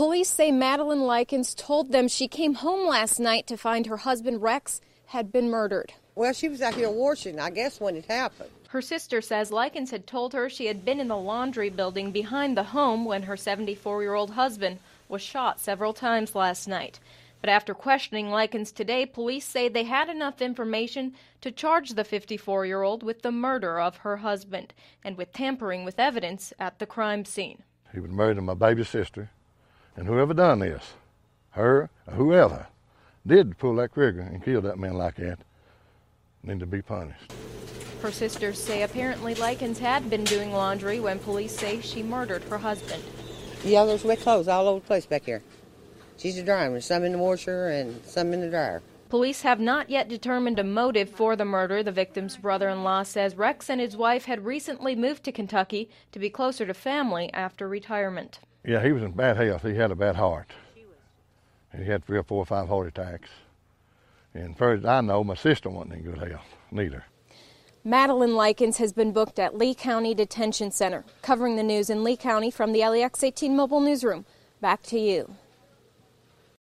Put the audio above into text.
Police say Madeline Likens told them she came home last night to find her husband Rex had been murdered. Well, she was out here washing, I guess, when it happened. Her sister says Likens had told her she had been in the laundry building behind the home when her 74 year old husband was shot several times last night. But after questioning Likens today, police say they had enough information to charge the 54 year old with the murder of her husband and with tampering with evidence at the crime scene. He was married to my baby sister, and whoever done this, her or whoever, did pull that trigger and kill that man like that, need to be punished. Her sisters say apparently Likens had been doing laundry when police say she murdered her husband. Yeah, there's wet clothes all over the place back here. She's a dryer, some in the washer and some in the dryer. Police have not yet determined a motive for the murder. The victim's brother in law says Rex and his wife had recently moved to Kentucky to be closer to family after retirement. Yeah, he was in bad health. He had a bad heart. He had three or four or five heart attacks. And far as I know, my sister wasn't in good health, neither. Madeline Likens has been booked at Lee County Detention Center. Covering the news in Lee County from the LEX 18 Mobile Newsroom. Back to you.